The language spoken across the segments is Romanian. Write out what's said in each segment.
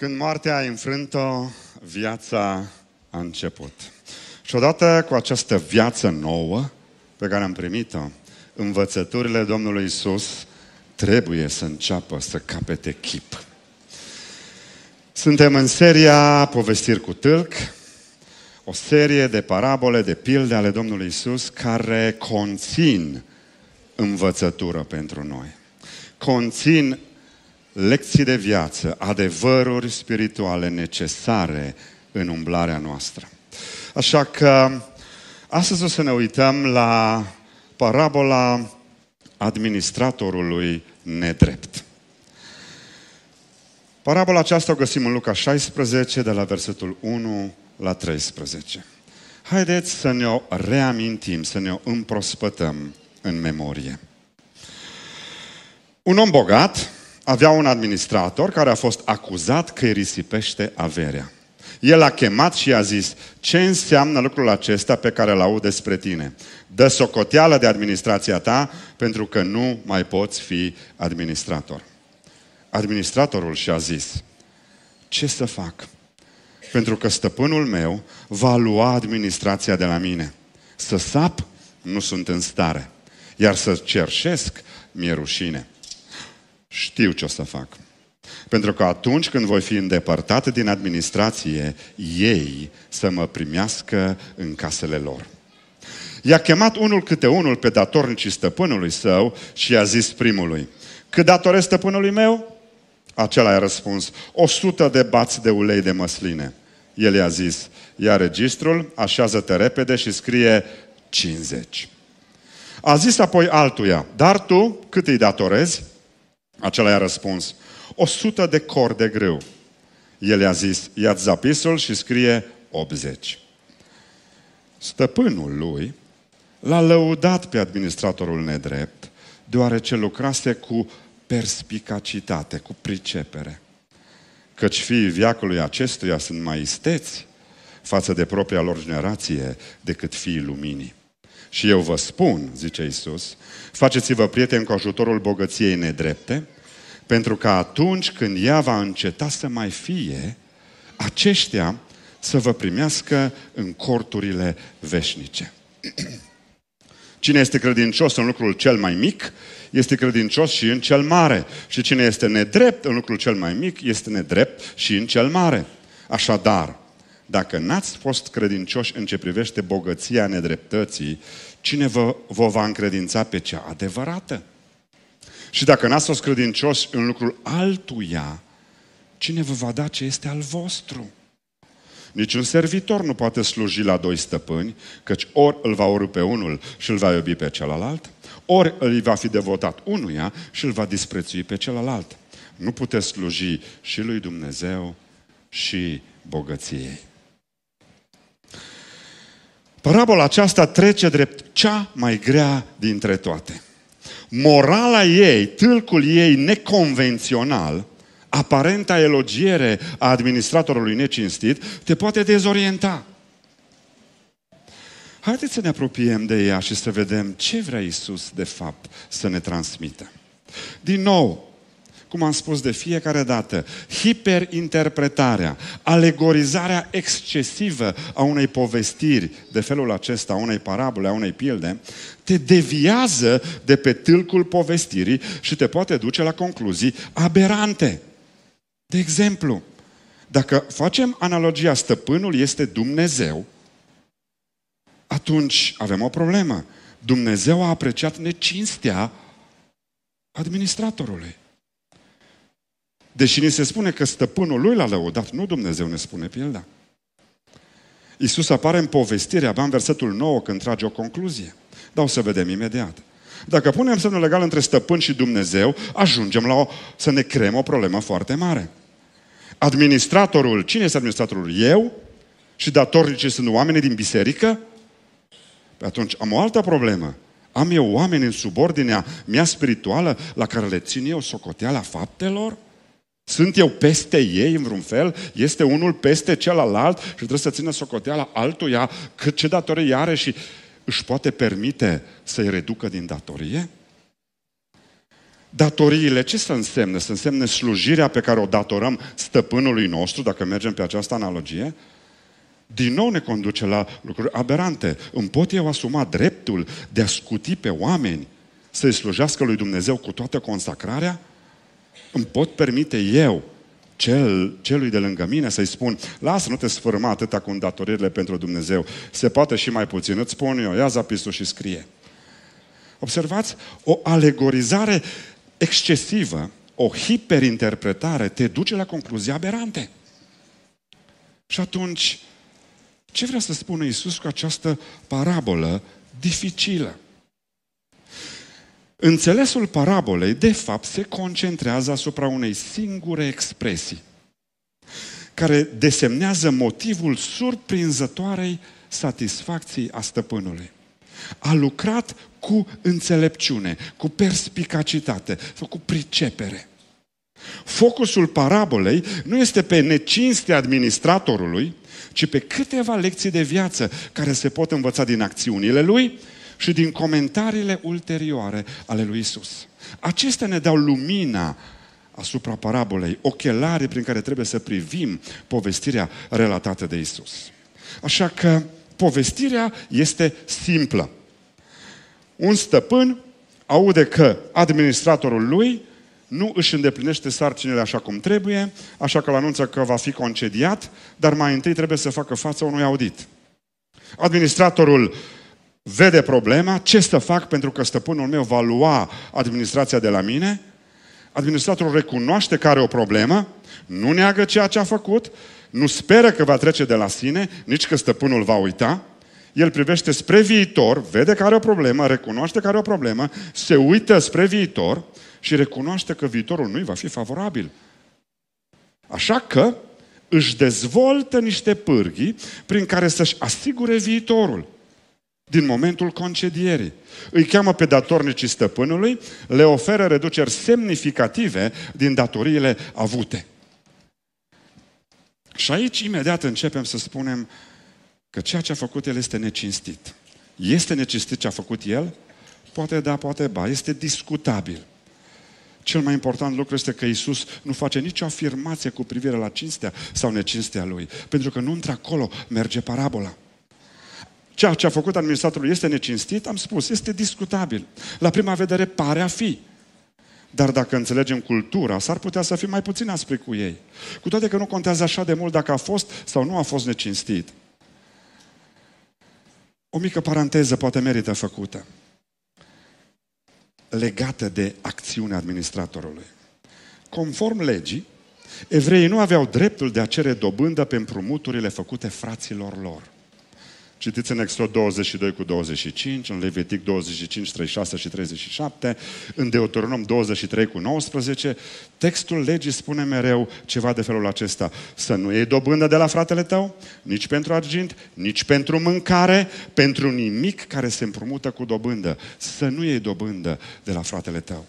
Când moartea a înfrânt-o, viața a început. Și odată cu această viață nouă pe care am primit-o, învățăturile Domnului Isus trebuie să înceapă să capete chip. Suntem în seria Povestiri cu Tâlc, o serie de parabole, de pilde ale Domnului Isus care conțin învățătură pentru noi. Conțin lecții de viață, adevăruri spirituale necesare în umblarea noastră. Așa că astăzi o să ne uităm la parabola administratorului nedrept. Parabola aceasta o găsim în Luca 16, de la versetul 1 la 13. Haideți să ne o reamintim, să ne o împrospătăm în memorie. Un om bogat avea un administrator care a fost acuzat că îi risipește averea. El a chemat și a zis, ce înseamnă lucrul acesta pe care îl aud despre tine? Dă socoteală de administrația ta pentru că nu mai poți fi administrator. Administratorul și-a zis, ce să fac? Pentru că stăpânul meu va lua administrația de la mine. Să sap, nu sunt în stare. Iar să cerșesc, mi-e rușine. Știu ce o să fac. Pentru că atunci când voi fi îndepărtat din administrație, ei să mă primească în casele lor. I-a chemat unul câte unul pe datornicii stăpânului său și i-a zis primului, cât datoresc stăpânului meu? Acela a răspuns, o sută de bați de ulei de măsline. El i-a zis, ia registrul, așează-te repede și scrie 50. A zis apoi altuia, dar tu cât îi datorezi? Acela i-a răspuns, o sută de cor de grâu. El i-a zis, ia-ți zapisul și scrie 80. Stăpânul lui l-a lăudat pe administratorul nedrept, deoarece lucrase cu perspicacitate, cu pricepere. Căci fiii viacului acestuia sunt mai isteți față de propria lor generație decât fiii luminii. Și eu vă spun, zice Isus, faceți-vă prieteni cu ajutorul bogăției nedrepte, pentru că atunci când ea va înceta să mai fie, aceștia să vă primească în corturile veșnice. Cine este credincios în lucrul cel mai mic, este credincios și în cel mare. Și cine este nedrept în lucrul cel mai mic, este nedrept și în cel mare. Așadar, dacă n-ați fost credincioși în ce privește bogăția nedreptății, cine vă, vă va încredința pe cea adevărată? Și dacă n-ați fost credincioși în lucrul altuia, cine vă va da ce este al vostru? Niciun servitor nu poate sluji la doi stăpâni, căci ori îl va urâ pe unul și îl va iubi pe celălalt, ori îl va fi devotat unuia și îl va disprețui pe celălalt. Nu puteți sluji și lui Dumnezeu și bogăției. Parabola aceasta trece drept cea mai grea dintre toate. Morala ei, tâlcul ei neconvențional, aparenta elogiere a administratorului necinstit, te poate dezorienta. Haideți să ne apropiem de ea și să vedem ce vrea Isus de fapt să ne transmită. Din nou, cum am spus de fiecare dată, hiperinterpretarea, alegorizarea excesivă a unei povestiri de felul acesta, a unei parabole, a unei pilde, te deviază de pe tâlcul povestirii și te poate duce la concluzii aberante. De exemplu, dacă facem analogia stăpânul este Dumnezeu, atunci avem o problemă. Dumnezeu a apreciat necinstea administratorului. Deși ni se spune că stăpânul lui l-a lăudat, nu Dumnezeu ne spune pilda. Iisus apare în povestire, abia în versetul 9, când trage o concluzie. Dar o să vedem imediat. Dacă punem semnul legal între stăpân și Dumnezeu, ajungem la o, să ne creăm o problemă foarte mare. Administratorul, cine este administratorul? Eu? Și datornicii sunt oamenii din biserică? Pe atunci am o altă problemă. Am eu oameni în subordinea mea spirituală la care le țin eu socoteala faptelor? Sunt eu peste ei în vreun fel? Este unul peste celălalt și trebuie să țină socoteala altuia cât ce datorie are și își poate permite să-i reducă din datorie? datoriile, ce să însemne? Să însemne slujirea pe care o datorăm stăpânului nostru, dacă mergem pe această analogie? Din nou ne conduce la lucruri aberante. Îmi pot eu asuma dreptul de a scuti pe oameni să-i slujească lui Dumnezeu cu toată consacrarea? Îmi pot permite eu cel, celui de lângă mine să-i spun, lasă, nu te sfârma atâta cu îndatoririle pentru Dumnezeu, se poate și mai puțin, îți spun eu, ia zapisul și scrie. Observați, o alegorizare excesivă, o hiperinterpretare te duce la concluzii aberante. Și atunci, ce vrea să spună Isus cu această parabolă dificilă? Înțelesul parabolei, de fapt, se concentrează asupra unei singure expresii, care desemnează motivul surprinzătoarei satisfacției a stăpânului. A lucrat cu înțelepciune, cu perspicacitate, cu pricepere. Focusul parabolei nu este pe necinstea administratorului, ci pe câteva lecții de viață care se pot învăța din acțiunile lui și din comentariile ulterioare ale lui Isus. Acestea ne dau lumina asupra parabolei, ochelarii prin care trebuie să privim povestirea relatată de Isus. Așa că povestirea este simplă. Un stăpân aude că administratorul lui nu își îndeplinește sarcinile așa cum trebuie, așa că îl anunță că va fi concediat, dar mai întâi trebuie să facă față unui audit. Administratorul vede problema, ce să fac pentru că stăpânul meu va lua administrația de la mine, administratorul recunoaște că are o problemă, nu neagă ceea ce a făcut, nu speră că va trece de la sine, nici că stăpânul va uita, el privește spre viitor, vede că are o problemă, recunoaște că are o problemă, se uită spre viitor și recunoaște că viitorul nu-i va fi favorabil. Așa că își dezvoltă niște pârghii prin care să-și asigure viitorul din momentul concedierii. Îi cheamă pe datornicii stăpânului, le oferă reduceri semnificative din datoriile avute. Și aici imediat începem să spunem că ceea ce a făcut el este necinstit. Este necinstit ce a făcut el? Poate da, poate ba. Este discutabil. Cel mai important lucru este că Isus nu face nicio afirmație cu privire la cinstea sau necinstea lui. Pentru că nu într-acolo merge parabola. Ceea ce a făcut administratorul este necinstit, am spus, este discutabil. La prima vedere pare a fi. Dar dacă înțelegem cultura, s-ar putea să fim mai puțin aspri cu ei. Cu toate că nu contează așa de mult dacă a fost sau nu a fost necinstit. O mică paranteză poate merită făcută. Legată de acțiunea administratorului. Conform legii, evreii nu aveau dreptul de a cere dobândă pe împrumuturile făcute fraților lor. Citiți în Exod 22 cu 25, în Levitic 25, 36 și 37, în Deuteronom 23 cu 19. Textul legii spune mereu ceva de felul acesta. Să nu iei dobândă de la fratele tău, nici pentru argint, nici pentru mâncare, pentru nimic care se împrumută cu dobândă. Să nu iei dobândă de la fratele tău.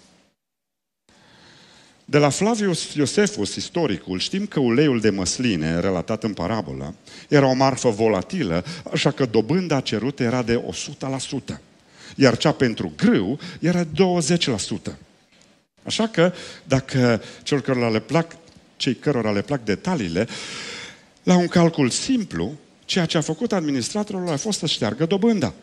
De la Flavius Iosefus, istoricul, știm că uleiul de măsline, relatat în parabolă, era o marfă volatilă, așa că dobânda cerută era de 100%, iar cea pentru grâu era 20%. Așa că, dacă celor cărora le plac, cei cărora le plac detaliile, la un calcul simplu, ceea ce a făcut administratorul a fost să șteargă dobânda.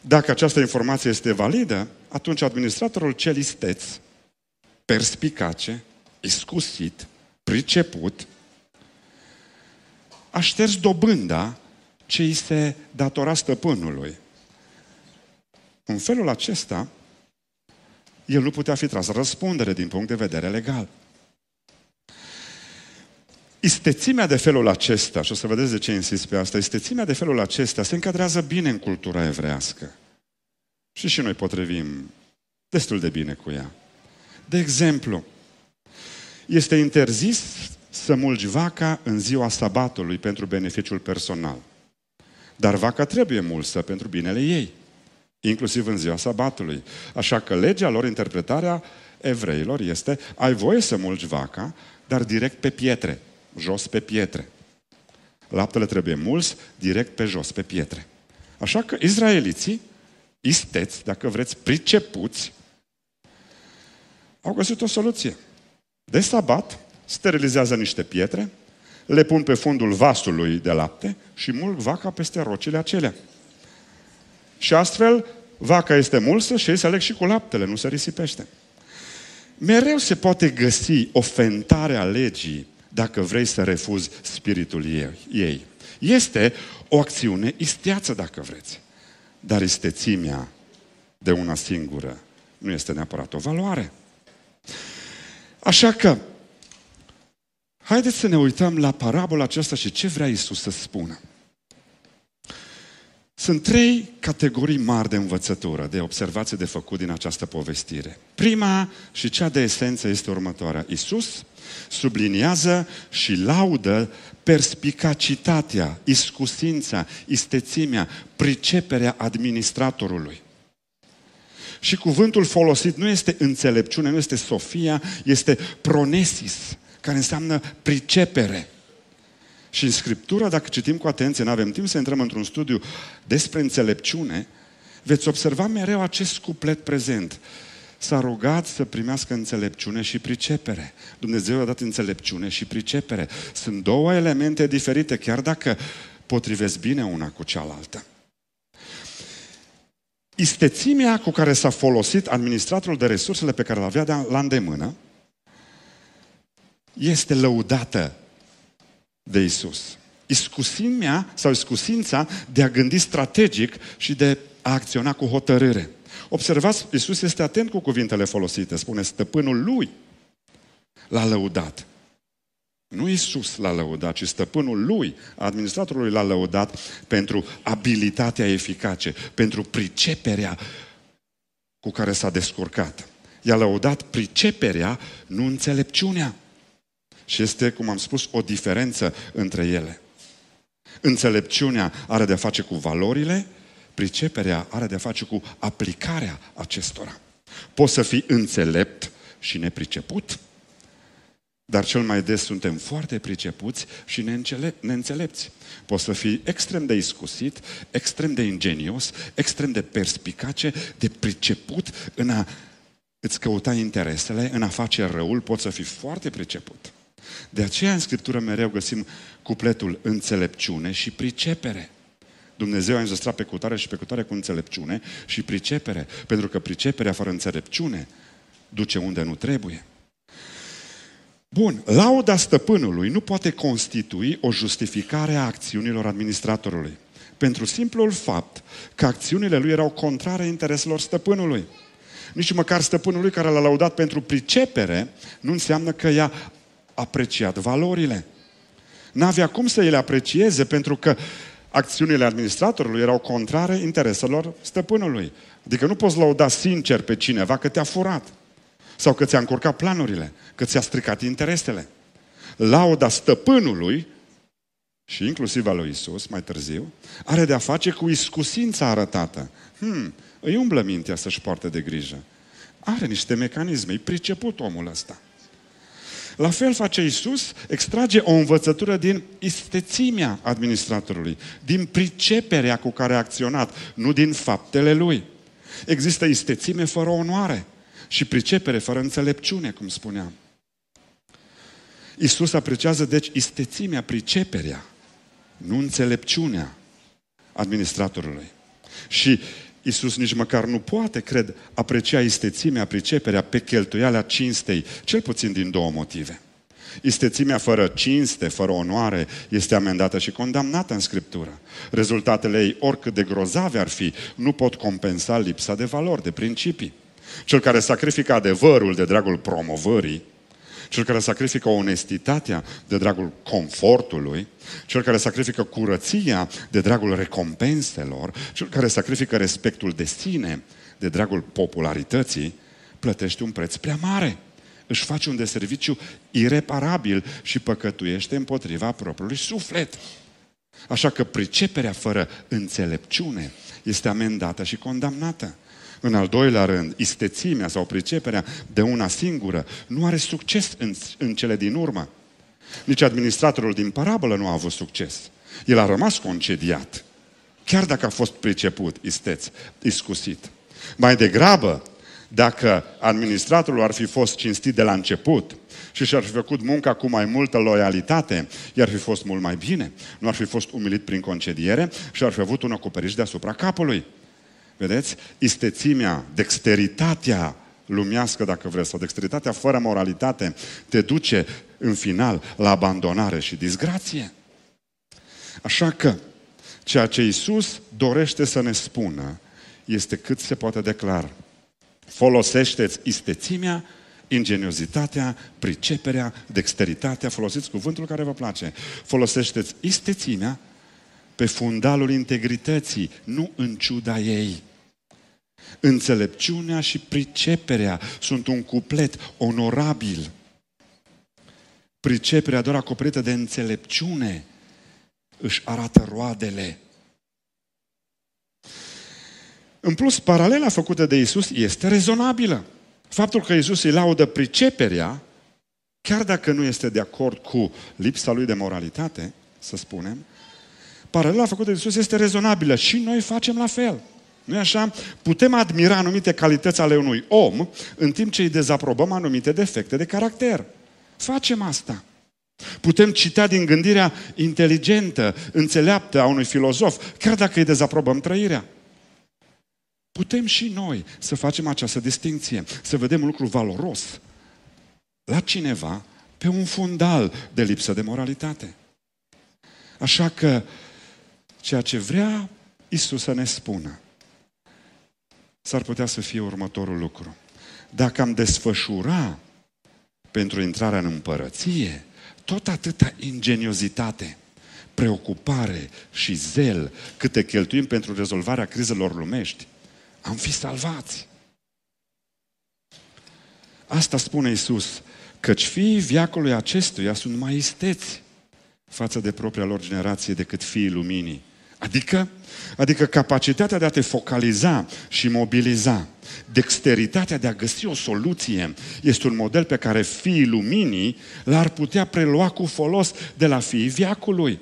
Dacă această informație este validă, atunci administratorul cel isteț perspicace, iscusit, priceput, a șters dobânda ce îi se datora stăpânului. În felul acesta, el nu putea fi tras răspundere din punct de vedere legal. Istețimea de felul acesta, și o să vedeți de ce insist pe asta, istețimea de felul acesta se încadrează bine în cultura evrească. Și și noi potrivim destul de bine cu ea. De exemplu, este interzis să mulgi vaca în ziua sabatului pentru beneficiul personal. Dar vaca trebuie mulsă pentru binele ei, inclusiv în ziua sabatului. Așa că legea lor, interpretarea evreilor este ai voie să mulgi vaca, dar direct pe pietre, jos pe pietre. Laptele trebuie muls direct pe jos, pe pietre. Așa că izraeliții, isteți, dacă vreți, pricepuți, Au găsit o soluție. De sabat, sterilizează niște pietre, le pun pe fundul vasului de lapte și mulg vaca peste rocile acelea. Și astfel, vaca este mulsă și ei se aleg și cu laptele, nu se risipește. Mereu se poate găsi o fentare a legii dacă vrei să refuzi spiritul ei. Este o acțiune isteață, dacă vreți. Dar istețimea de una singură nu este neapărat o valoare. Așa că, haideți să ne uităm la parabola aceasta și ce vrea Isus să spună. Sunt trei categorii mari de învățătură, de observație de făcut din această povestire. Prima și cea de esență este următoarea. Isus subliniază și laudă perspicacitatea, iscusința, istețimea, priceperea administratorului. Și cuvântul folosit nu este înțelepciune, nu este sofia, este pronesis, care înseamnă pricepere. Și în Scriptură, dacă citim cu atenție, nu avem timp să intrăm într-un studiu despre înțelepciune, veți observa mereu acest cuplet prezent. S-a rugat să primească înțelepciune și pricepere. Dumnezeu a dat înțelepciune și pricepere. Sunt două elemente diferite, chiar dacă potrivesc bine una cu cealaltă. Istețimea cu care s-a folosit administratorul de resursele pe care le avea la îndemână este lăudată de Isus. Iscusimea sau iscusința de a gândi strategic și de a acționa cu hotărâre. Observați, Isus este atent cu cuvintele folosite. Spune, stăpânul lui l-a lăudat. Nu Isus l-a lăudat, ci stăpânul lui, administratorului l-a lăudat pentru abilitatea eficace, pentru priceperea cu care s-a descurcat. I-a lăudat priceperea, nu înțelepciunea. Și este, cum am spus, o diferență între ele. Înțelepciunea are de-a face cu valorile, priceperea are de-a face cu aplicarea acestora. Poți să fii înțelept și nepriceput, dar cel mai des suntem foarte pricepuți și neînțelepți. Poți să fii extrem de iscusit, extrem de ingenios, extrem de perspicace, de priceput în a îți căuta interesele, în a face răul, poți să fii foarte priceput. De aceea în Scriptură mereu găsim cupletul înțelepciune și pricepere. Dumnezeu a înzestrat pe cutare și pe cutare cu înțelepciune și pricepere, pentru că priceperea fără înțelepciune duce unde nu trebuie. Bun, lauda stăpânului nu poate constitui o justificare a acțiunilor administratorului. Pentru simplul fapt că acțiunile lui erau contrare intereselor stăpânului. Nici măcar stăpânului care l-a laudat pentru pricepere nu înseamnă că i-a apreciat valorile. N-avea cum să le aprecieze pentru că acțiunile administratorului erau contrare intereselor stăpânului. Adică nu poți lauda sincer pe cineva că te-a furat. Sau că ți-a încurcat planurile, că ți-a stricat interesele. Lauda stăpânului, și inclusiv a lui Isus, mai târziu, are de-a face cu iscusința arătată. Hmm, îi umblă mintea să-și poarte de grijă. Are niște mecanisme, e priceput omul ăsta. La fel face Isus, extrage o învățătură din istețimea administratorului, din priceperea cu care a acționat, nu din faptele lui. Există istețime fără onoare și pricepere fără înțelepciune, cum spuneam. Isus apreciază, deci, istețimea, priceperea, nu înțelepciunea administratorului. Și Isus nici măcar nu poate, cred, aprecia istețimea, priceperea pe cheltuiala cinstei, cel puțin din două motive. Istețimea fără cinste, fără onoare, este amendată și condamnată în Scriptură. Rezultatele ei, oricât de grozave ar fi, nu pot compensa lipsa de valori, de principii. Cel care sacrifică adevărul de dragul promovării, cel care sacrifică onestitatea de dragul confortului, cel care sacrifică curăția de dragul recompenselor, cel care sacrifică respectul de sine de dragul popularității, plătește un preț prea mare. Își face un deserviciu ireparabil și păcătuiește împotriva propriului suflet. Așa că priceperea fără înțelepciune este amendată și condamnată. În al doilea rând, istețimea sau priceperea de una singură nu are succes în, în cele din urmă. Nici administratorul din parabolă nu a avut succes. El a rămas concediat. Chiar dacă a fost priceput, isteț, iscusit. Mai degrabă, Dacă administratorul ar fi fost cinstit de la început și și-ar fi făcut munca cu mai multă loialitate, i-ar fi fost mult mai bine. Nu ar fi fost umilit prin concediere și ar fi avut un acoperiș deasupra capului. Vedeți? Istețimea, dexteritatea lumească, dacă vreți, sau dexteritatea fără moralitate, te duce în final la abandonare și disgrație. Așa că, ceea ce Isus dorește să ne spună este cât se poate declar. Folosește-ți istețimea, ingeniozitatea, priceperea, dexteritatea, folosiți cuvântul care vă place. Folosește-ți istețimea pe fundalul integrității, nu în ciuda ei. Înțelepciunea și priceperea sunt un cuplet onorabil. Priceperea doar acoperită de înțelepciune își arată roadele. În plus, paralela făcută de Isus este rezonabilă. Faptul că Isus îi laudă priceperea, chiar dacă nu este de acord cu lipsa lui de moralitate, să spunem, paralela făcută de Isus este rezonabilă și noi facem la fel. Nu așa? Putem admira anumite calități ale unui om în timp ce îi dezaprobăm anumite defecte de caracter. Facem asta. Putem cita din gândirea inteligentă, înțeleaptă a unui filozof, chiar dacă îi dezaprobăm trăirea. Putem și noi să facem această distinție, să vedem un lucru valoros la cineva pe un fundal de lipsă de moralitate. Așa că ceea ce vrea Isus să ne spună s-ar putea să fie următorul lucru. Dacă am desfășura pentru intrarea în împărăție, tot atâta ingeniozitate, preocupare și zel câte cheltuim pentru rezolvarea crizelor lumești, am fi salvați. Asta spune Isus, căci fiii viacului acestuia sunt mai isteți față de propria lor generație decât fiii luminii. Adică, adică capacitatea de a te focaliza și mobiliza, dexteritatea de a găsi o soluție, este un model pe care fiii luminii l-ar putea prelua cu folos de la fiii viacului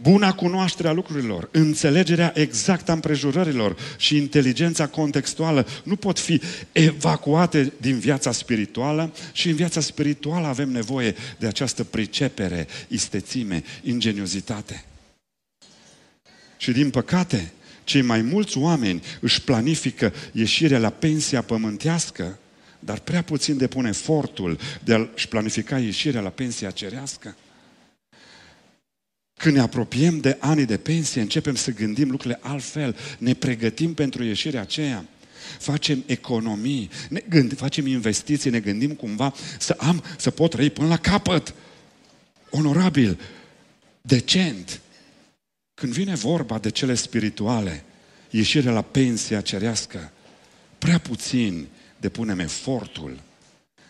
buna cunoaștere a lucrurilor, înțelegerea exactă a împrejurărilor și inteligența contextuală nu pot fi evacuate din viața spirituală și în viața spirituală avem nevoie de această pricepere, istețime, ingeniozitate. Și din păcate, cei mai mulți oameni își planifică ieșirea la pensia pământească, dar prea puțin depune efortul de a-și planifica ieșirea la pensia cerească. Când ne apropiem de anii de pensie, începem să gândim lucrurile altfel, ne pregătim pentru ieșirea aceea, facem economii, ne gând, facem investiții, ne gândim cumva să am, să pot trăi până la capăt, onorabil, decent. Când vine vorba de cele spirituale, ieșirea la pensia cerească, prea puțin depunem efortul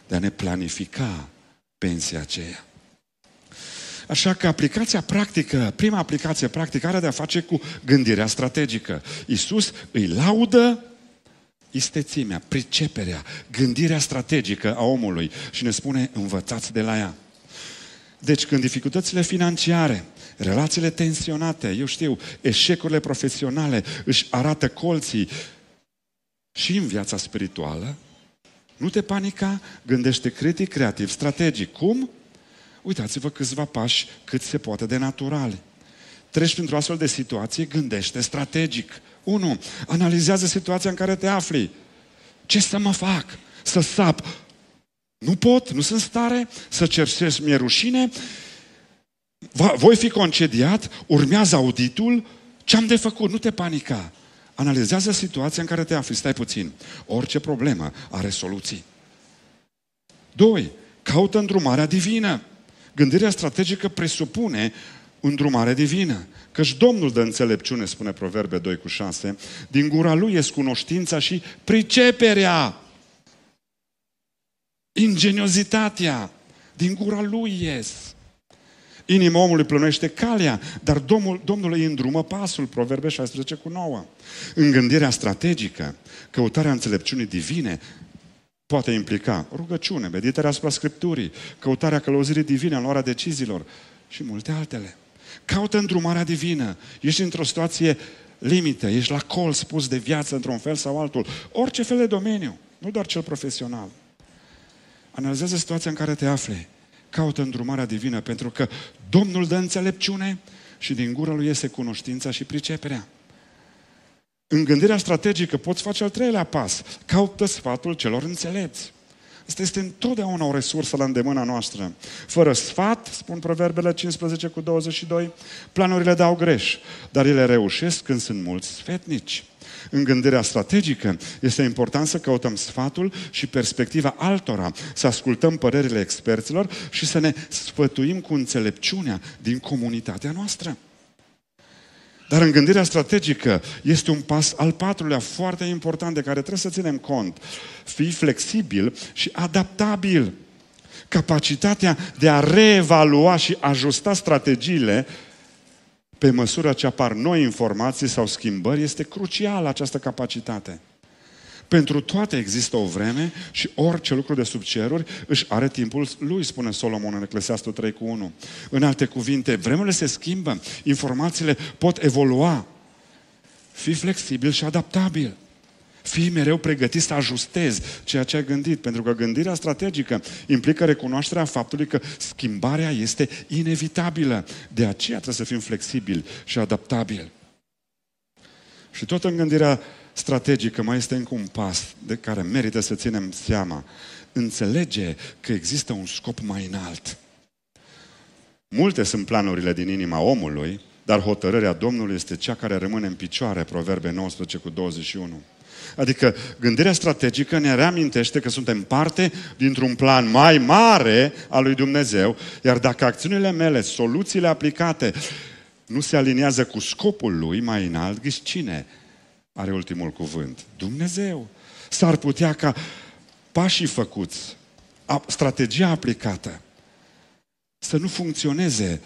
de a ne planifica pensia aceea. Așa că aplicația practică, prima aplicație practică are de a face cu gândirea strategică. Iisus îi laudă istețimea, priceperea, gândirea strategică a omului și ne spune învățați de la ea. Deci când dificultățile financiare, relațiile tensionate, eu știu, eșecurile profesionale își arată colții și în viața spirituală, nu te panica, gândește critic, creativ, strategic. Cum? Uitați-vă câțiva pași cât se poate de naturale. Treci printr-o astfel de situație, gândește strategic. Unu, analizează situația în care te afli. Ce să mă fac? Să sap? Nu pot, nu sunt stare, să cercesc mie rușine, voi fi concediat, urmează auditul, ce am de făcut? Nu te panica. Analizează situația în care te afli, stai puțin. Orice problemă are soluții. Doi, caută îndrumarea divină. Gândirea strategică presupune îndrumare divină. Căci Domnul dă înțelepciune, spune Proverbe 2 cu 6, din gura Lui ies cunoștința și priceperea. Ingeniozitatea. Din gura Lui ies. Inima omului plănuiește calea, dar Domnul, Domnul îi îndrumă pasul, Proverbe 16 cu 9. În gândirea strategică, căutarea înțelepciunii divine poate implica rugăciune, meditarea asupra Scripturii, căutarea călăuzirii divine în luarea deciziilor și multe altele. Caută îndrumarea divină. Ești într-o situație limită, ești la colț spus de viață într-un fel sau altul. Orice fel de domeniu, nu doar cel profesional. Analizează situația în care te afli. Caută îndrumarea divină, pentru că Domnul dă înțelepciune și din gura lui iese cunoștința și priceperea. În gândirea strategică poți face al treilea pas. Caută sfatul celor înțelepți. Asta este întotdeauna o resursă la îndemâna noastră. Fără sfat, spun proverbele 15 cu 22, planurile dau greș, dar ele reușesc când sunt mulți sfetnici. În gândirea strategică este important să căutăm sfatul și perspectiva altora, să ascultăm părerile experților și să ne sfătuim cu înțelepciunea din comunitatea noastră. Dar în gândirea strategică este un pas al patrulea foarte important de care trebuie să ținem cont. Fii flexibil și adaptabil. Capacitatea de a reevalua și ajusta strategiile pe măsură ce apar noi informații sau schimbări, este crucială această capacitate. Pentru toate există o vreme și orice lucru de sub ceruri își are timpul lui, spune Solomon în Eclesiastul 3 cu 1. În alte cuvinte, vremurile se schimbă, informațiile pot evolua. Fii flexibil și adaptabil. Fii mereu pregătit să ajustezi ceea ce ai gândit, pentru că gândirea strategică implică recunoașterea faptului că schimbarea este inevitabilă. De aceea trebuie să fim flexibili și adaptabili. Și tot în gândirea strategică mai este încă un pas de care merită să ținem seama. Înțelege că există un scop mai înalt. Multe sunt planurile din inima omului, dar hotărârea Domnului este cea care rămâne în picioare, Proverbe 19 cu 21. Adică gândirea strategică ne reamintește că suntem parte dintr-un plan mai mare al lui Dumnezeu, iar dacă acțiunile mele, soluțiile aplicate, nu se aliniază cu scopul lui mai înalt, ghiși cine are ultimul cuvânt? Dumnezeu. S-ar putea ca pașii făcuți, strategia aplicată, să nu funcționeze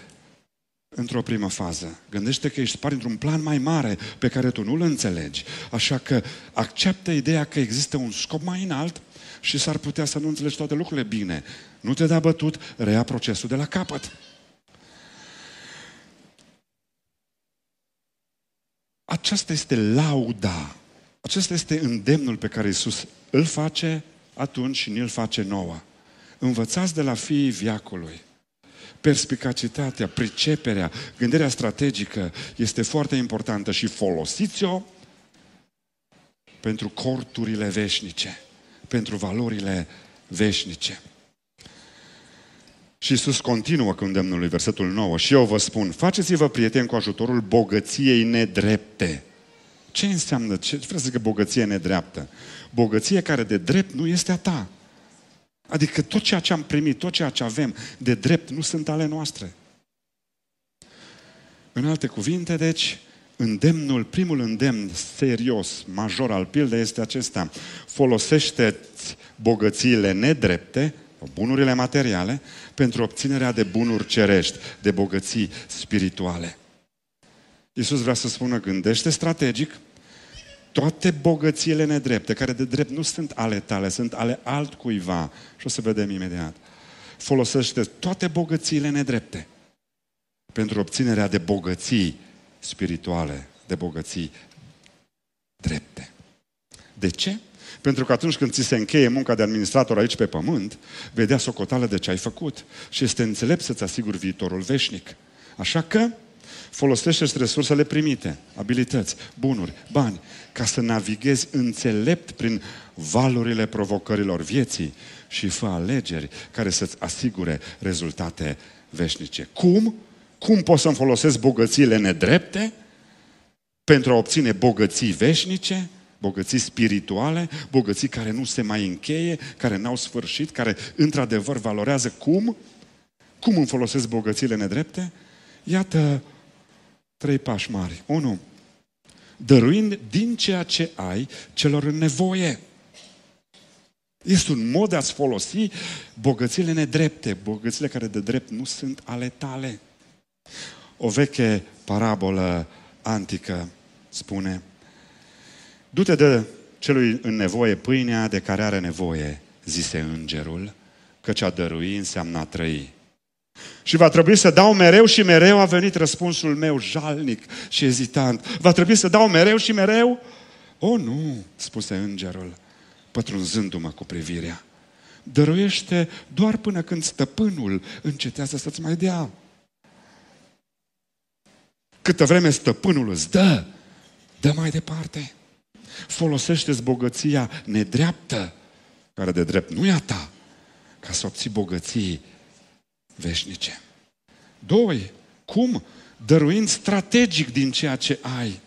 într-o primă fază. Gândește că ești parte într-un plan mai mare pe care tu nu-l înțelegi. Așa că acceptă ideea că există un scop mai înalt și s-ar putea să nu înțelegi toate lucrurile bine. Nu te da bătut, rea procesul de la capăt. Aceasta este lauda. Acesta este îndemnul pe care Iisus îl face atunci și ne-l face nouă. Învățați de la fiii viacului perspicacitatea, priceperea, gândirea strategică este foarte importantă și folosiți-o pentru corturile veșnice, pentru valorile veșnice. Și Iisus continuă cu îndemnul lui versetul 9. Și eu vă spun, faceți-vă prieteni cu ajutorul bogăției nedrepte. Ce înseamnă? Ce vreau să zică bogăție nedreaptă? Bogăție care de drept nu este a ta. Adică tot ceea ce am primit, tot ceea ce avem de drept, nu sunt ale noastre. În alte cuvinte, deci, îndemnul, primul îndemn serios, major al pildei este acesta. Folosește-ți bogățiile nedrepte, bunurile materiale, pentru obținerea de bunuri cerești, de bogății spirituale. Iisus vrea să spună, gândește strategic, toate bogățiile nedrepte, care de drept nu sunt ale tale, sunt ale altcuiva. Și o să vedem imediat. Folosește toate bogățiile nedrepte pentru obținerea de bogății spirituale, de bogății drepte. De ce? Pentru că atunci când ți se încheie munca de administrator aici pe pământ, vedea socotală de ce ai făcut și este înțelept să-ți asiguri viitorul veșnic. Așa că folosește resursele primite, abilități, bunuri, bani, ca să navighezi înțelept prin valurile provocărilor vieții și fă alegeri care să-ți asigure rezultate veșnice. Cum? Cum pot să-mi folosesc bogățiile nedrepte pentru a obține bogății veșnice? bogății spirituale, bogății care nu se mai încheie, care n-au sfârșit, care într-adevăr valorează cum? Cum îmi folosesc bogățiile nedrepte? Iată trei pași mari. Unu, dăruind din ceea ce ai celor în nevoie. Este un mod de a-ți folosi bogățiile nedrepte, bogățiile care de drept nu sunt ale tale. O veche parabolă antică spune, du-te de celui în nevoie pâinea de care are nevoie, zise îngerul, căci a dărui înseamnă a trăi. Și va trebui să dau mereu și mereu a venit răspunsul meu jalnic și ezitant. Va trebui să dau mereu și mereu? O, nu, spuse îngerul, pătrunzându-mă cu privirea. Dăruiește doar până când stăpânul încetează să-ți mai dea. Câtă vreme stăpânul îți dă, dă mai departe. Folosește-ți bogăția nedreaptă, care de drept nu e a ta, ca să obții bogății veșnice. Doi, cum? Dăruind strategic din ceea ce ai.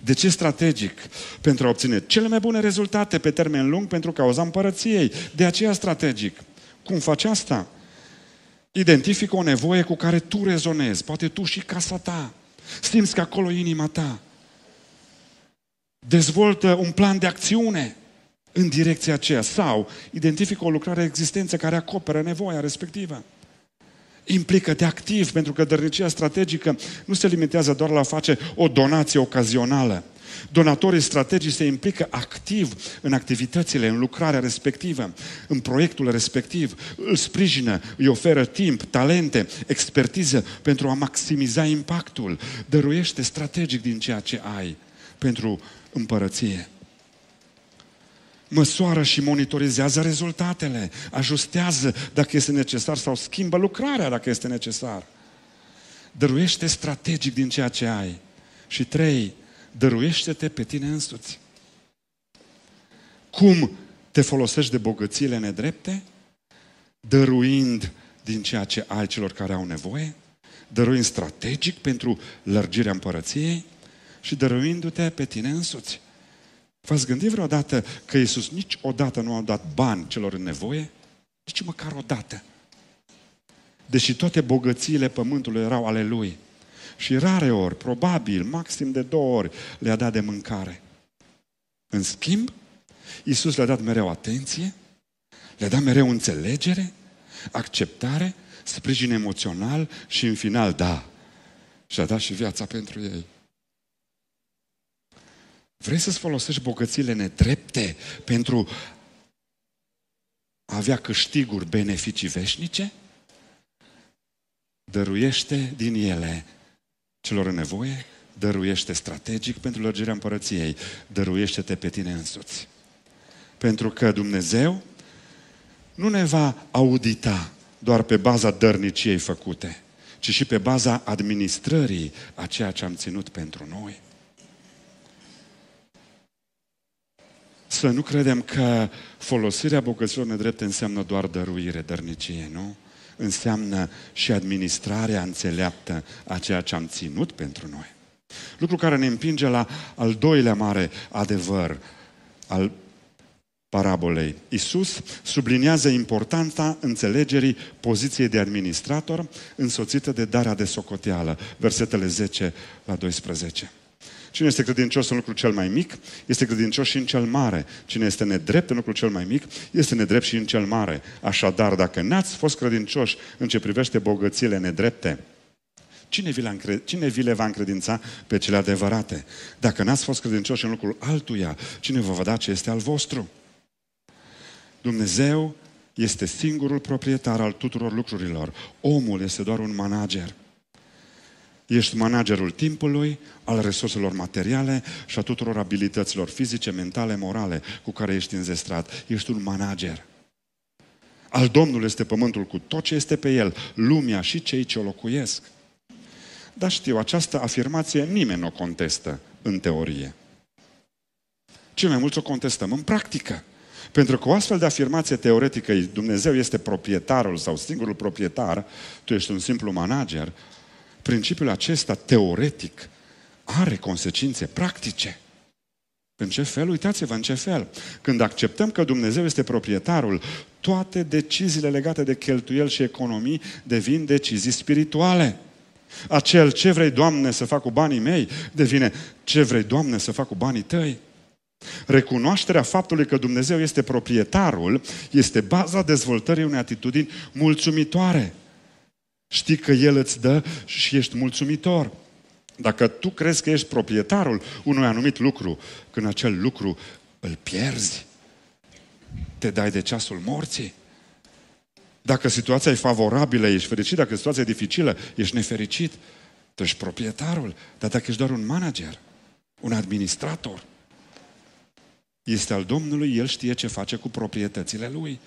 De ce strategic? Pentru a obține cele mai bune rezultate pe termen lung pentru cauza împărăției. De aceea strategic. Cum faci asta? Identifică o nevoie cu care tu rezonezi, poate tu și casa ta. Simți că acolo e inima ta. Dezvoltă un plan de acțiune în direcția aceea sau identifică o lucrare existență care acoperă nevoia respectivă. Implică-te activ, pentru că dărnicia strategică nu se limitează doar la a face o donație ocazională. Donatorii strategici se implică activ în activitățile, în lucrarea respectivă, în proiectul respectiv, îl sprijină, îi oferă timp, talente, expertiză pentru a maximiza impactul. Dăruiește strategic din ceea ce ai pentru împărăție măsoară și monitorizează rezultatele, ajustează dacă este necesar sau schimbă lucrarea dacă este necesar. Dăruiește strategic din ceea ce ai. Și trei, dăruiește-te pe tine însuți. Cum te folosești de bogățiile nedrepte? Dăruind din ceea ce ai celor care au nevoie, dăruind strategic pentru lărgirea împărăției și dăruindu-te pe tine însuți. V-ați gândit vreodată că Iisus niciodată nu a dat bani celor în nevoie? Nici măcar o dată. Deși toate bogățiile pământului erau ale Lui. Și rare ori, probabil, maxim de două ori, le-a dat de mâncare. În schimb, Iisus le-a dat mereu atenție, le-a dat mereu înțelegere, acceptare, sprijin emoțional și în final, da, și-a dat și viața pentru ei. Vrei să-ți folosești bogățiile nedrepte pentru a avea câștiguri, beneficii veșnice? Dăruiește din ele celor în nevoie, dăruiește strategic pentru lărgirea împărăției, dăruiește-te pe tine însuți. Pentru că Dumnezeu nu ne va audita doar pe baza dărniciei făcute, ci și pe baza administrării a ceea ce am ținut pentru noi. Să nu credem că folosirea bogăților nedrepte înseamnă doar dăruire, dărnicie, nu? Înseamnă și administrarea înțeleaptă a ceea ce am ținut pentru noi. Lucru care ne împinge la al doilea mare adevăr al parabolei. Isus subliniază importanța înțelegerii poziției de administrator însoțită de darea de socoteală. Versetele 10 la 12. Cine este credincios în lucrul cel mai mic, este credincios și în cel mare. Cine este nedrept în lucrul cel mai mic, este nedrept și în cel mare. Așadar, dacă n-ați fost credincioși în ce privește bogățiile nedrepte, Cine vi, încred... cine vi le va încredința pe cele adevărate? Dacă n-ați fost credincioși în lucrul altuia, cine vă va da ce este al vostru? Dumnezeu este singurul proprietar al tuturor lucrurilor. Omul este doar un manager. Ești managerul timpului, al resurselor materiale și a tuturor abilităților fizice, mentale, morale cu care ești înzestrat. Ești un manager. Al Domnului este pământul cu tot ce este pe el, lumea și cei ce o locuiesc. Dar știu, această afirmație nimeni nu o contestă în teorie. Ce mai mulți o contestăm în practică. Pentru că o astfel de afirmație teoretică, Dumnezeu este proprietarul sau singurul proprietar, tu ești un simplu manager, principiul acesta teoretic are consecințe practice. În ce fel? Uitați-vă în ce fel. Când acceptăm că Dumnezeu este proprietarul, toate deciziile legate de cheltuieli și economii devin decizii spirituale. Acel ce vrei, Doamne, să fac cu banii mei, devine ce vrei, Doamne, să fac cu banii tăi. Recunoașterea faptului că Dumnezeu este proprietarul este baza dezvoltării unei atitudini mulțumitoare. Știi că El îți dă și ești mulțumitor. Dacă tu crezi că ești proprietarul unui anumit lucru, când acel lucru îl pierzi, te dai de ceasul morții. Dacă situația e favorabilă, ești fericit. Dacă situația e dificilă, ești nefericit. Tu ești proprietarul. Dar dacă ești doar un manager, un administrator, este al Domnului, El știe ce face cu proprietățile Lui.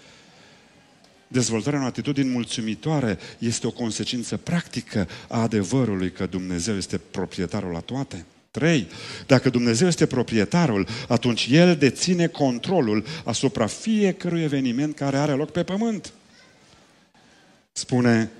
Dezvoltarea unei atitudini mulțumitoare este o consecință practică a adevărului că Dumnezeu este proprietarul la toate. 3. Dacă Dumnezeu este proprietarul, atunci El deține controlul asupra fiecărui eveniment care are loc pe pământ. Spune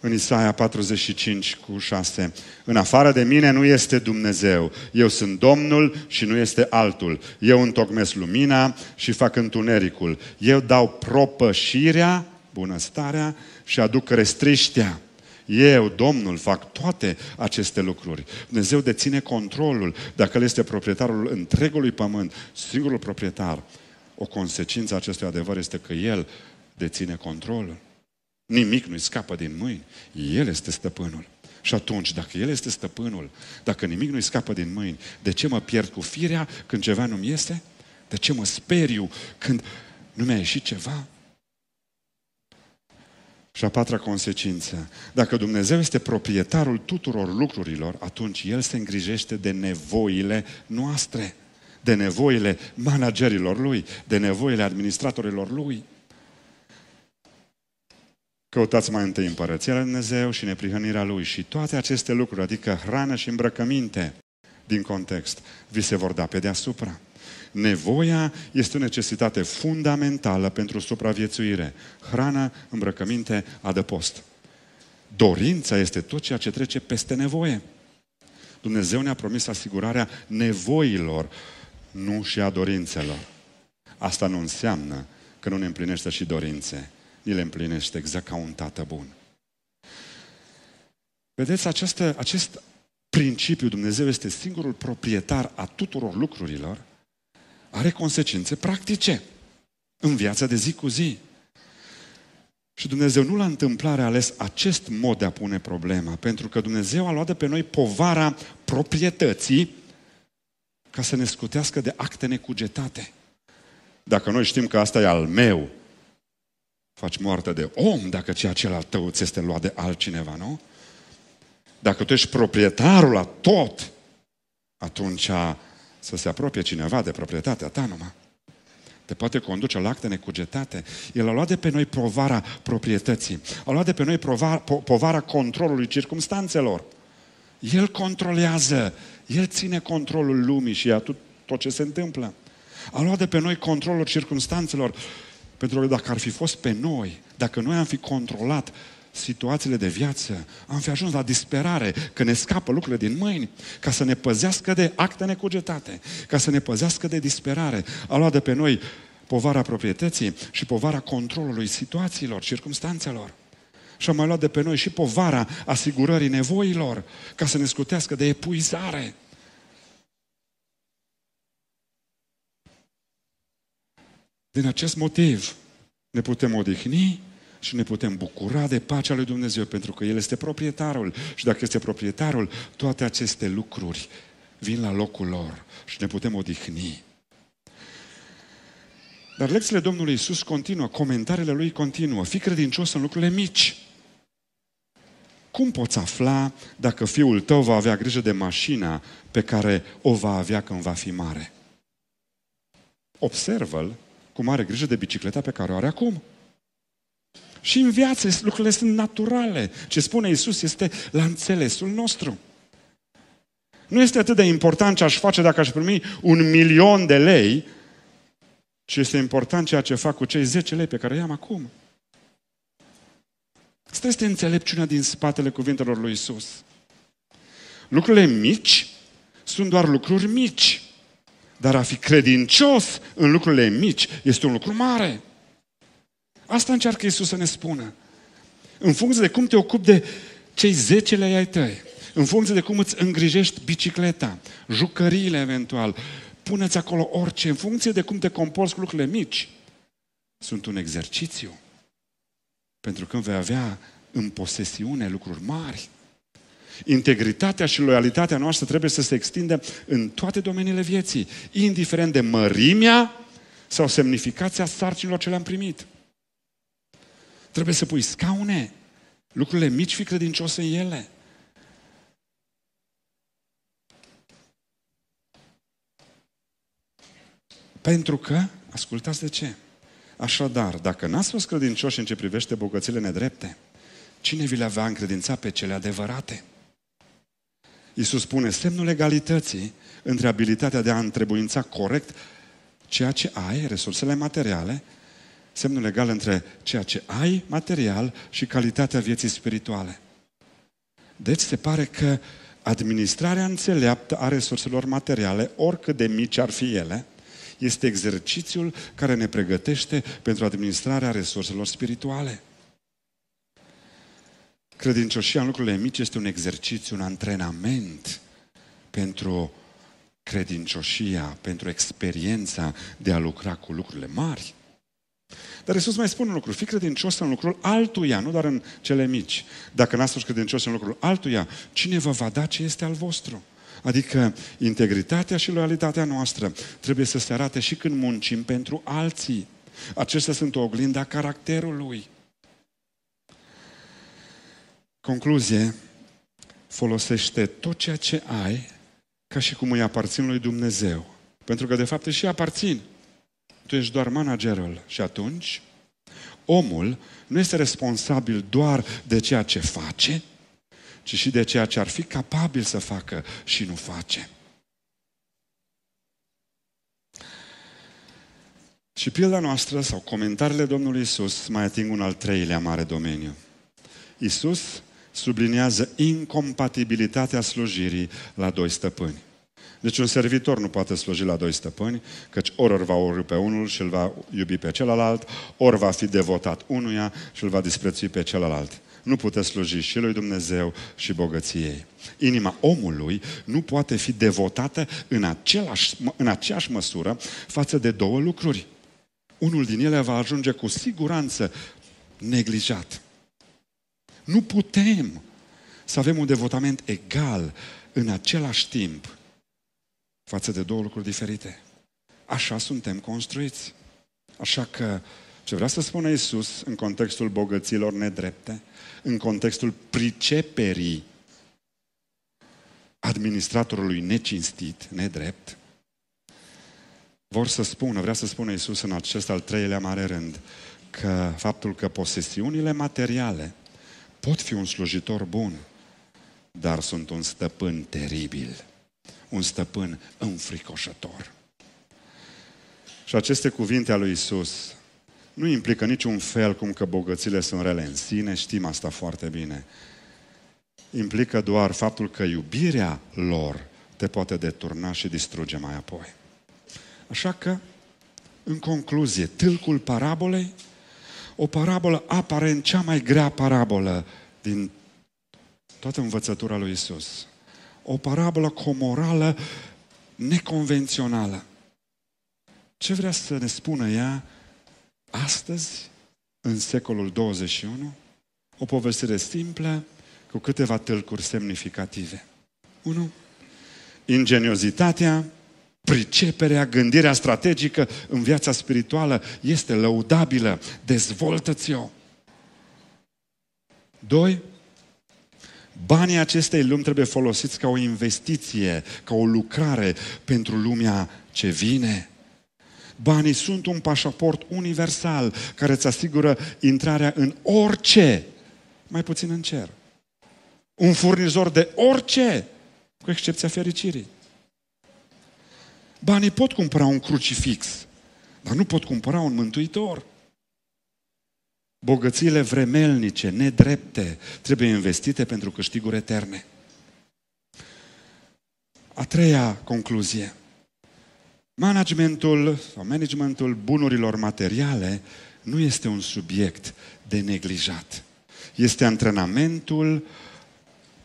în Isaia 45 cu 6. În afară de mine nu este Dumnezeu. Eu sunt Domnul și nu este altul. Eu întocmesc lumina și fac întunericul. Eu dau propășirea, bunăstarea și aduc restriștea. Eu, Domnul, fac toate aceste lucruri. Dumnezeu deține controlul. Dacă El este proprietarul întregului pământ, singurul proprietar, o consecință a acestui adevăr este că El deține controlul. Nimic nu-i scapă din mâini. El este stăpânul. Și atunci, dacă El este stăpânul, dacă nimic nu-i scapă din mâini, de ce mă pierd cu firea când ceva nu-mi este? De ce mă speriu când nu mi-a ieșit ceva? Și a patra consecință. Dacă Dumnezeu este proprietarul tuturor lucrurilor, atunci El se îngrijește de nevoile noastre, de nevoile managerilor Lui, de nevoile administratorilor Lui. Căutați mai întâi împărăția lui Dumnezeu și neprihănirea Lui și toate aceste lucruri, adică hrană și îmbrăcăminte, din context, vi se vor da pe deasupra. Nevoia este o necesitate fundamentală pentru supraviețuire. Hrană, îmbrăcăminte, adăpost. Dorința este tot ceea ce trece peste nevoie. Dumnezeu ne-a promis asigurarea nevoilor, nu și a dorințelor. Asta nu înseamnă că nu ne împlinește și dorințe ni le împlinește exact ca un tată bun. Vedeți, această, acest principiu, Dumnezeu este singurul proprietar a tuturor lucrurilor, are consecințe practice în viața de zi cu zi. Și Dumnezeu nu la întâmplare a ales acest mod de a pune problema, pentru că Dumnezeu a luat de pe noi povara proprietății ca să ne scutească de acte necugetate. Dacă noi știm că asta e al meu, faci moarte de om dacă ceea ce al tău ți este luat de altcineva, nu? Dacă tu ești proprietarul la tot, atunci să se apropie cineva de proprietatea ta numai. Te poate conduce la acte necugetate. El a luat de pe noi povara proprietății. A luat de pe noi povara, povara controlului circumstanțelor. El controlează. El ține controlul lumii și a tot, tot ce se întâmplă. A luat de pe noi controlul circumstanțelor. Pentru că dacă ar fi fost pe noi, dacă noi am fi controlat situațiile de viață, am fi ajuns la disperare, că ne scapă lucrurile din mâini, ca să ne păzească de acte necugetate, ca să ne păzească de disperare. A luat de pe noi povara proprietății și povara controlului situațiilor, circumstanțelor. Și a mai luat de pe noi și povara asigurării nevoilor, ca să ne scutească de epuizare. Din acest motiv ne putem odihni și ne putem bucura de pacea lui Dumnezeu, pentru că El este proprietarul. Și dacă este proprietarul, toate aceste lucruri vin la locul lor și ne putem odihni. Dar lecțiile Domnului Isus continuă, comentariile Lui continuă. Fii credincios în lucrurile mici. Cum poți afla dacă fiul tău va avea grijă de mașina pe care o va avea când va fi mare? Observă-l cum are grijă de bicicleta pe care o are acum. Și în viață lucrurile sunt naturale. Ce spune Isus este la înțelesul nostru. Nu este atât de important ce aș face dacă aș primi un milion de lei, ci este important ceea ce fac cu cei 10 lei pe care i-am acum. Asta este înțelepciunea din spatele cuvintelor lui Isus. Lucrurile mici sunt doar lucruri mici. Dar a fi credincios în lucrurile mici este un lucru mare. Asta încearcă Iisus să ne spună. În funcție de cum te ocupi de cei zece lei ai tăi, în funcție de cum îți îngrijești bicicleta, jucăriile eventual, puneți acolo orice, în funcție de cum te comporți cu lucrurile mici, sunt un exercițiu. Pentru că vei avea în posesiune lucruri mari. Integritatea și loialitatea noastră trebuie să se extindă în toate domeniile vieții, indiferent de mărimea sau semnificația sarcinilor ce le-am primit. Trebuie să pui scaune. Lucrurile mici, fi credincios în ele. Pentru că, ascultați de ce? Așadar, dacă n-ați fost credincioși în ce privește bogățile nedrepte, cine vi le avea încredințat pe cele adevărate? Iisus spune, semnul egalității între abilitatea de a întrebuința corect ceea ce ai, resursele materiale, semnul legal între ceea ce ai material și calitatea vieții spirituale. Deci se pare că administrarea înțeleaptă a resurselor materiale, oricât de mici ar fi ele, este exercițiul care ne pregătește pentru administrarea resurselor spirituale. Credincioșia în lucrurile mici este un exercițiu, un antrenament pentru credincioșia, pentru experiența de a lucra cu lucrurile mari. Dar Iisus mai spune un lucru, fii credincios în lucrul altuia, nu doar în cele mici. Dacă n-ați fost credincios în lucrul altuia, cine vă va da ce este al vostru? Adică integritatea și loialitatea noastră trebuie să se arate și când muncim pentru alții. Acestea sunt o oglindă a caracterului. Concluzie, folosește tot ceea ce ai ca și cum îi aparțin lui Dumnezeu. Pentru că de fapt își aparțin. Tu ești doar managerul. Și atunci, omul nu este responsabil doar de ceea ce face, ci și de ceea ce ar fi capabil să facă și nu face. Și pilda noastră sau comentariile Domnului Isus mai ating un al treilea mare domeniu. Isus subliniază incompatibilitatea slujirii la doi stăpâni. Deci un servitor nu poate sluji la doi stăpâni, căci ori îl va urâ pe unul și îl va iubi pe celălalt, ori va fi devotat unuia și îl va disprețui pe celălalt. Nu puteți sluji și lui Dumnezeu și bogăției. Inima omului nu poate fi devotată în, același, în aceeași măsură față de două lucruri. Unul din ele va ajunge cu siguranță neglijat. Nu putem să avem un devotament egal în același timp față de două lucruri diferite. Așa suntem construiți. Așa că ce vrea să spună Isus în contextul bogăților nedrepte, în contextul priceperii administratorului necinstit, nedrept, vor să spună, vrea să spună Isus în acest al treilea mare rând, că faptul că posesiunile materiale pot fi un slujitor bun, dar sunt un stăpân teribil, un stăpân înfricoșător. Și aceste cuvinte ale lui Isus nu implică niciun fel cum că bogățile sunt rele în sine, știm asta foarte bine. Implică doar faptul că iubirea lor te poate deturna și distruge mai apoi. Așa că, în concluzie, tâlcul parabolei o parabolă aparent cea mai grea parabolă din toată învățătura lui Isus. O parabolă cu o morală neconvențională. Ce vrea să ne spună ea astăzi, în secolul 21? O povestire simplă, cu câteva tâlcuri semnificative. 1. Ingeniozitatea priceperea, gândirea strategică în viața spirituală este lăudabilă. Dezvoltă-ți-o. Doi, banii acestei lumi trebuie folosiți ca o investiție, ca o lucrare pentru lumea ce vine. Banii sunt un pașaport universal care îți asigură intrarea în orice, mai puțin în cer. Un furnizor de orice, cu excepția fericirii. Banii pot cumpăra un crucifix, dar nu pot cumpăra un mântuitor. Bogățiile vremelnice, nedrepte, trebuie investite pentru câștiguri eterne. A treia concluzie. Managementul sau managementul bunurilor materiale nu este un subiect de neglijat. Este antrenamentul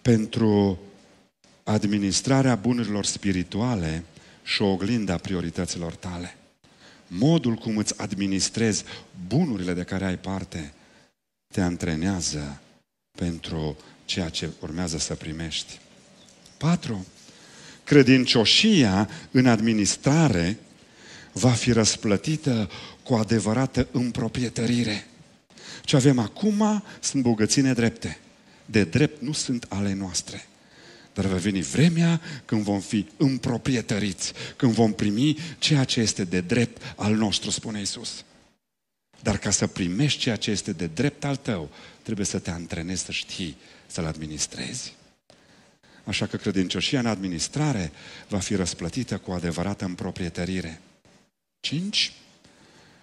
pentru administrarea bunurilor spirituale și o oglindă a priorităților tale. Modul cum îți administrezi bunurile de care ai parte te antrenează pentru ceea ce urmează să primești. 4. Credincioșia în administrare va fi răsplătită cu adevărată împroprietărire. Ce avem acum sunt bogății nedrepte. De drept nu sunt ale noastre. Dar va veni vremea când vom fi împroprietăriți, când vom primi ceea ce este de drept al nostru, spune Isus. Dar ca să primești ceea ce este de drept al tău, trebuie să te antrenezi să știi să-l administrezi. Așa că credincioșia în administrare va fi răsplătită cu adevărată împroprietărire. 5.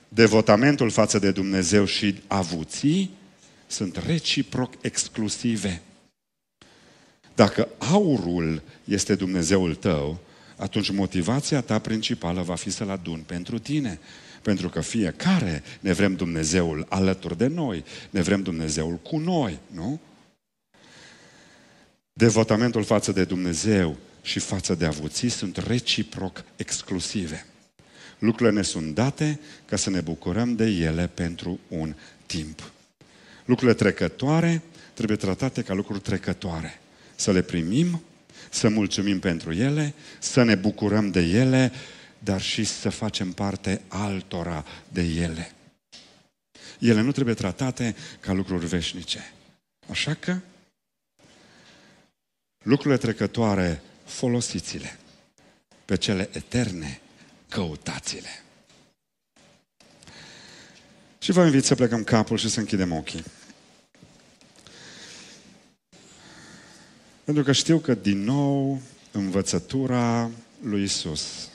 Devotamentul față de Dumnezeu și avuții sunt reciproc exclusive. Dacă aurul este Dumnezeul tău, atunci motivația ta principală va fi să-l aduni pentru tine. Pentru că fiecare ne vrem Dumnezeul alături de noi, ne vrem Dumnezeul cu noi, nu? Devotamentul față de Dumnezeu și față de avuții sunt reciproc exclusive. Lucrurile ne sunt date ca să ne bucurăm de ele pentru un timp. Lucrurile trecătoare trebuie tratate ca lucruri trecătoare. Să le primim, să mulțumim pentru ele, să ne bucurăm de ele, dar și să facem parte altora de ele. Ele nu trebuie tratate ca lucruri veșnice. Așa că lucrurile trecătoare folosiți-le. Pe cele eterne căutați-le. Și vă invit să plecăm capul și să închidem ochii. Pentru că știu că din nou învățătura lui Isus,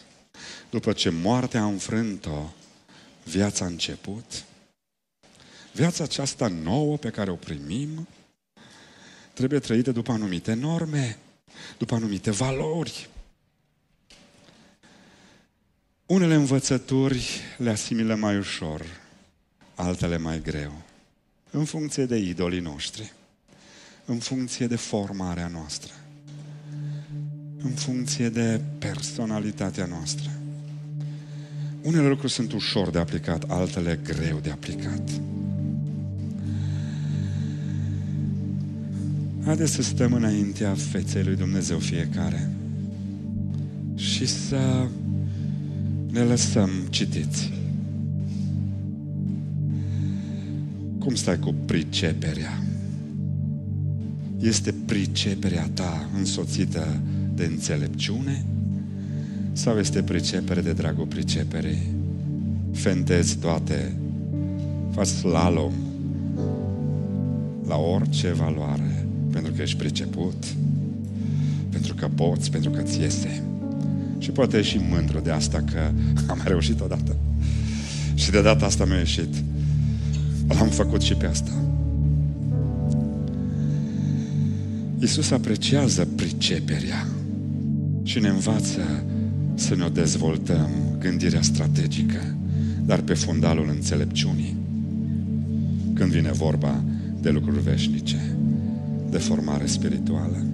după ce moartea a înfrânt-o, viața a început. Viața aceasta nouă pe care o primim trebuie trăită după anumite norme, după anumite valori. Unele învățături le asimilă mai ușor, altele mai greu, în funcție de idolii noștri, în funcție de formarea noastră, în funcție de personalitatea noastră. Unele lucruri sunt ușor de aplicat, altele greu de aplicat. Haideți să stăm înaintea feței lui Dumnezeu fiecare și să ne lăsăm citiți. Cum stai cu priceperea? Este priceperea ta însoțită de înțelepciune? Sau este pricepere de dragul priceperii? Fentezi toate, faci slalom la orice valoare, pentru că ești priceput, pentru că poți, pentru că ți iese. Și poate ești și mândru de asta că am reușit odată. Și de data asta mi-a ieșit. L-am făcut și pe asta. Iisus apreciază priceperea și ne învață să ne o dezvoltăm gândirea strategică, dar pe fundalul înțelepciunii. Când vine vorba de lucruri veșnice, de formare spirituală.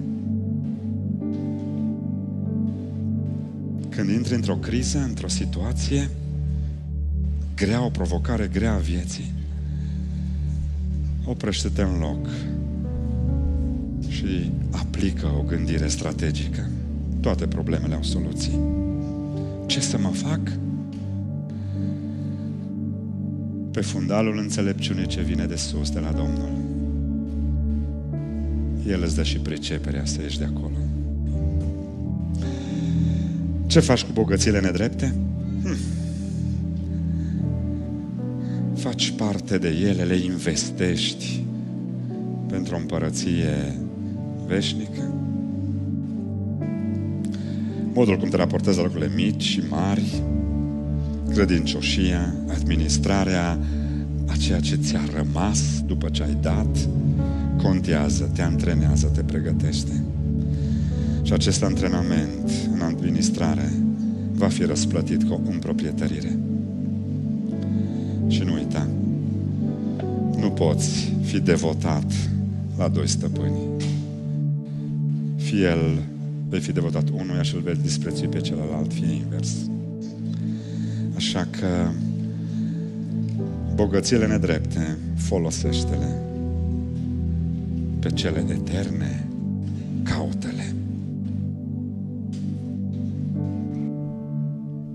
Când intri într-o criză, într-o situație grea, o provocare grea a vieții, oprește-te în loc și aplică o gândire strategică. Toate problemele au soluții. Ce să mă fac? Pe fundalul înțelepciunii ce vine de sus, de la Domnul. El îți dă și priceperea să ieși de acolo. Ce faci cu bogățiile nedrepte? Hm. Faci parte de ele, le investești pentru o împărăție veșnică. Modul cum te raportezi la lucrurile mici și mari, credincioșia, administrarea a ceea ce ți-a rămas după ce ai dat, contează, te antrenează, te pregătește. Și acest antrenament în administrare va fi răsplătit cu în proprietărire. Și nu uita, nu poți fi devotat la doi stăpâni. Fie el vei fi devotat unuia și îl vei disprețui pe celălalt, fie invers. Așa că bogățiile nedrepte, folosește-le. Pe cele eterne, caută-le.